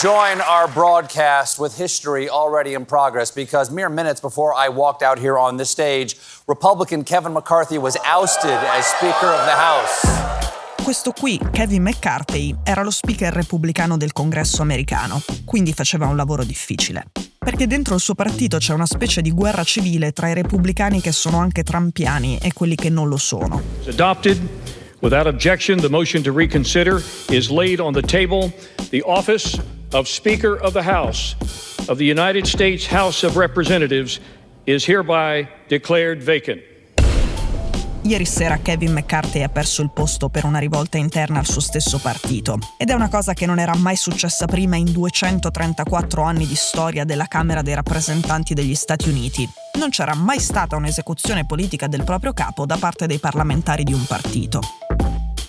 join our broadcast with history already in progress because mere minutes before I walked out here on this stage, Republican Kevin McCarthy was ousted as Speaker of the House. Questo qui, Kevin McCarthy, era lo speaker repubblicano del congresso americano, quindi faceva un lavoro difficile. Perché dentro il suo partito c'è una specie di guerra civile tra i repubblicani che sono anche trampiani e quelli che non lo sono. Adopted. Without objection, the motion to reconsider is laid on the table. The office of Speaker of the House of the United States House of Representatives is hereby declared vacant. Ieri sera Kevin McCarthy ha perso il posto per una rivolta interna al suo stesso partito ed è una cosa che non era mai successa prima in 234 anni di storia della Camera dei rappresentanti degli Stati Uniti. Non c'era mai stata un'esecuzione politica del proprio capo da parte dei parlamentari di un partito.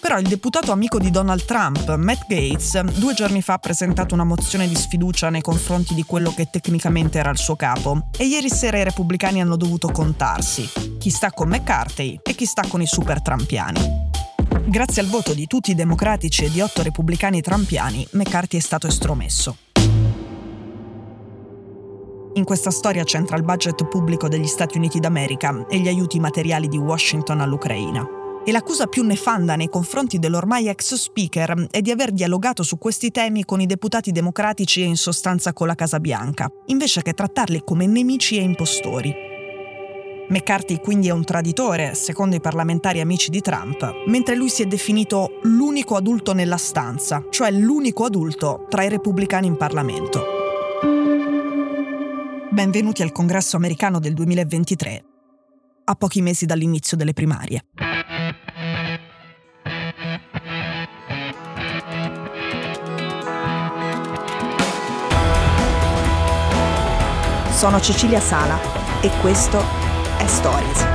Però il deputato amico di Donald Trump, Matt Gates, due giorni fa ha presentato una mozione di sfiducia nei confronti di quello che tecnicamente era il suo capo e ieri sera i repubblicani hanno dovuto contarsi chi sta con McCarthy e chi sta con i super trampiani. Grazie al voto di tutti i democratici e di otto repubblicani trampiani, McCarthy è stato estromesso. In questa storia c'entra il budget pubblico degli Stati Uniti d'America e gli aiuti materiali di Washington all'Ucraina. E l'accusa più nefanda nei confronti dell'ormai ex speaker è di aver dialogato su questi temi con i deputati democratici e in sostanza con la Casa Bianca, invece che trattarli come nemici e impostori. McCarthy quindi è un traditore, secondo i parlamentari amici di Trump, mentre lui si è definito l'unico adulto nella stanza, cioè l'unico adulto tra i repubblicani in Parlamento. Benvenuti al Congresso americano del 2023, a pochi mesi dall'inizio delle primarie. Sono Cecilia Sala e questo è Stories.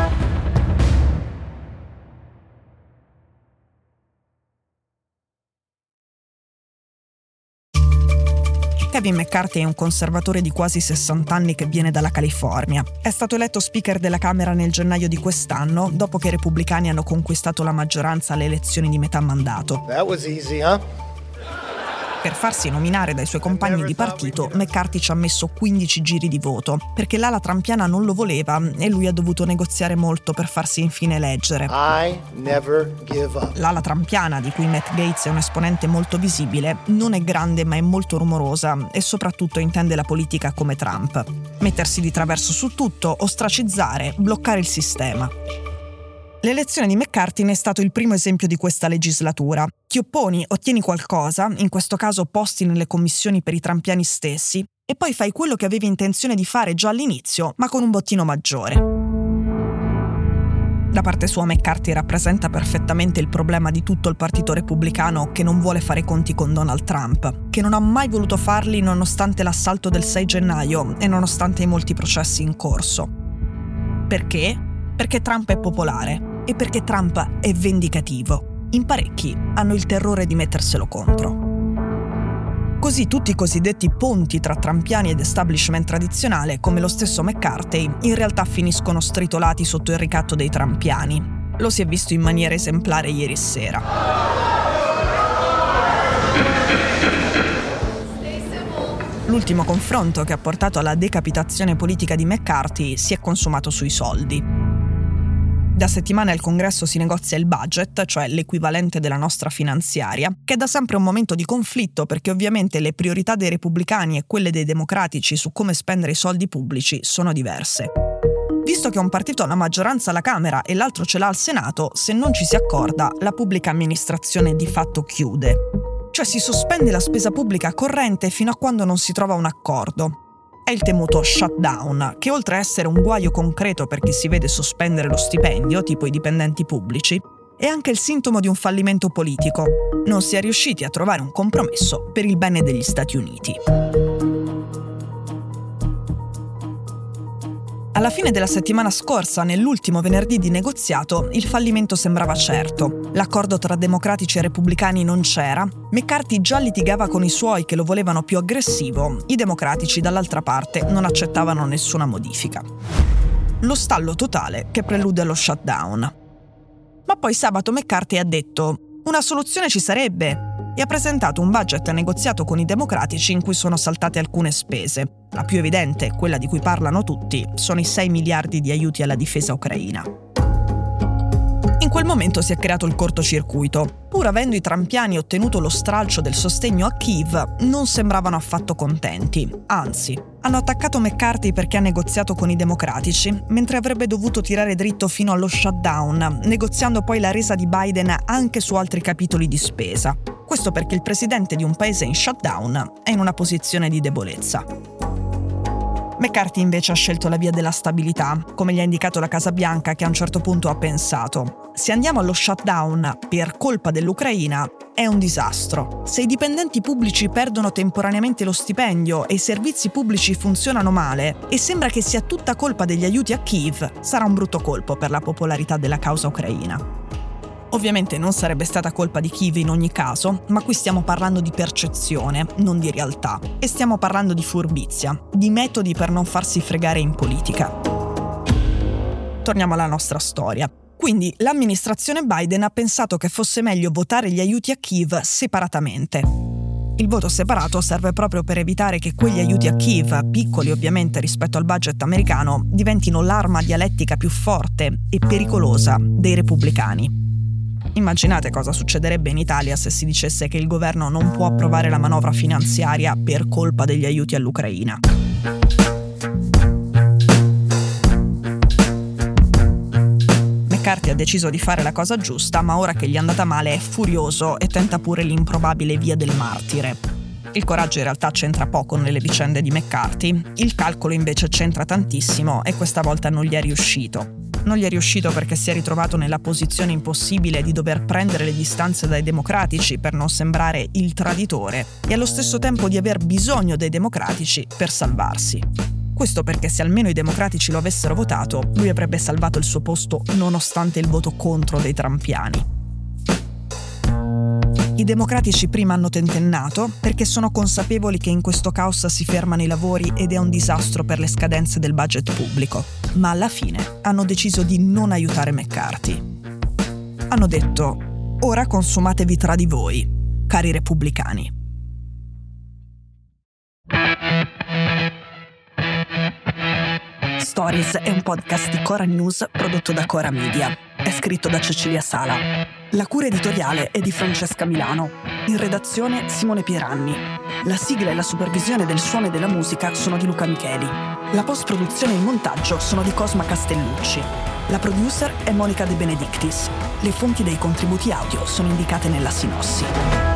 Kevin McCarthy è un conservatore di quasi 60 anni che viene dalla California. È stato eletto speaker della Camera nel gennaio di quest'anno, dopo che i repubblicani hanno conquistato la maggioranza alle elezioni di metà mandato. That was easy, huh? Per farsi nominare dai suoi compagni di partito, McCarthy ci ha messo 15 giri di voto, perché l'ala trampiana non lo voleva e lui ha dovuto negoziare molto per farsi infine eleggere. L'ala trampiana, di cui Matt Gates è un esponente molto visibile, non è grande ma è molto rumorosa e soprattutto intende la politica come Trump. Mettersi di traverso su tutto, ostracizzare, bloccare il sistema. L'elezione di McCarthy è stato il primo esempio di questa legislatura. Ti opponi, ottieni qualcosa, in questo caso posti nelle commissioni per i trampiani stessi, e poi fai quello che avevi intenzione di fare già all'inizio, ma con un bottino maggiore. Da parte sua McCarthy rappresenta perfettamente il problema di tutto il Partito Repubblicano che non vuole fare conti con Donald Trump, che non ha mai voluto farli nonostante l'assalto del 6 gennaio e nonostante i molti processi in corso. Perché? Perché Trump è popolare e perché Trump è vendicativo. In parecchi hanno il terrore di metterselo contro. Così tutti i cosiddetti ponti tra trampiani ed establishment tradizionale, come lo stesso McCarthy, in realtà finiscono stritolati sotto il ricatto dei trampiani. Lo si è visto in maniera esemplare ieri sera. L'ultimo confronto che ha portato alla decapitazione politica di McCarthy si è consumato sui soldi. Da settimane al congresso si negozia il budget, cioè l'equivalente della nostra finanziaria, che è da sempre un momento di conflitto perché ovviamente le priorità dei repubblicani e quelle dei democratici su come spendere i soldi pubblici sono diverse. Visto che un partito ha la maggioranza alla Camera e l'altro ce l'ha al Senato, se non ci si accorda, la pubblica amministrazione di fatto chiude. Cioè si sospende la spesa pubblica corrente fino a quando non si trova un accordo è il temuto shutdown, che oltre a essere un guaio concreto per chi si vede sospendere lo stipendio, tipo i dipendenti pubblici, è anche il sintomo di un fallimento politico. Non si è riusciti a trovare un compromesso per il bene degli Stati Uniti. Alla fine della settimana scorsa, nell'ultimo venerdì di negoziato, il fallimento sembrava certo. L'accordo tra democratici e repubblicani non c'era, McCarthy già litigava con i suoi che lo volevano più aggressivo, i democratici dall'altra parte non accettavano nessuna modifica. Lo stallo totale che prelude allo shutdown. Ma poi sabato McCarthy ha detto: Una soluzione ci sarebbe. E ha presentato un budget negoziato con i democratici in cui sono saltate alcune spese. La più evidente, quella di cui parlano tutti, sono i 6 miliardi di aiuti alla difesa ucraina. Quel momento si è creato il cortocircuito. Pur avendo i trampiani ottenuto lo stralcio del sostegno a Kiev, non sembravano affatto contenti. Anzi, hanno attaccato McCarthy perché ha negoziato con i democratici, mentre avrebbe dovuto tirare dritto fino allo shutdown, negoziando poi la resa di Biden anche su altri capitoli di spesa. Questo perché il presidente di un paese in shutdown è in una posizione di debolezza. McCarthy invece ha scelto la via della stabilità, come gli ha indicato la Casa Bianca che a un certo punto ha pensato, se andiamo allo shutdown per colpa dell'Ucraina è un disastro. Se i dipendenti pubblici perdono temporaneamente lo stipendio e i servizi pubblici funzionano male e sembra che sia tutta colpa degli aiuti a Kiev, sarà un brutto colpo per la popolarità della causa ucraina. Ovviamente non sarebbe stata colpa di Kiev in ogni caso, ma qui stiamo parlando di percezione, non di realtà. E stiamo parlando di furbizia, di metodi per non farsi fregare in politica. Torniamo alla nostra storia. Quindi l'amministrazione Biden ha pensato che fosse meglio votare gli aiuti a Kiev separatamente. Il voto separato serve proprio per evitare che quegli aiuti a Kiev, piccoli ovviamente rispetto al budget americano, diventino l'arma dialettica più forte e pericolosa dei repubblicani. Immaginate cosa succederebbe in Italia se si dicesse che il governo non può approvare la manovra finanziaria per colpa degli aiuti all'Ucraina. McCarthy ha deciso di fare la cosa giusta, ma ora che gli è andata male è furioso e tenta pure l'improbabile via del martire. Il coraggio in realtà c'entra poco nelle vicende di McCarthy, il calcolo invece c'entra tantissimo e questa volta non gli è riuscito non gli è riuscito perché si è ritrovato nella posizione impossibile di dover prendere le distanze dai democratici per non sembrare il traditore e allo stesso tempo di aver bisogno dei democratici per salvarsi. Questo perché se almeno i democratici lo avessero votato, lui avrebbe salvato il suo posto nonostante il voto contro dei trampiani. I democratici prima hanno tentennato perché sono consapevoli che in questo caos si fermano i lavori ed è un disastro per le scadenze del budget pubblico, ma alla fine hanno deciso di non aiutare McCarthy. Hanno detto, ora consumatevi tra di voi, cari repubblicani. Stories è un podcast di Cora News prodotto da Cora Media. È scritto da Cecilia Sala. La cura editoriale è di Francesca Milano. In redazione Simone Pieranni. La sigla e la supervisione del suono e della musica sono di Luca Micheli. La post-produzione e il montaggio sono di Cosma Castellucci. La producer è Monica De Benedictis. Le fonti dei contributi audio sono indicate nella sinossi.